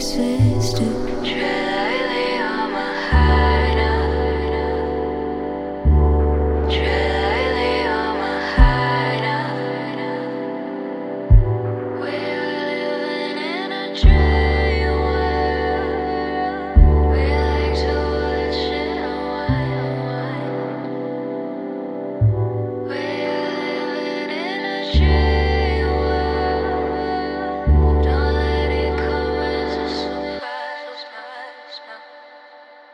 sister.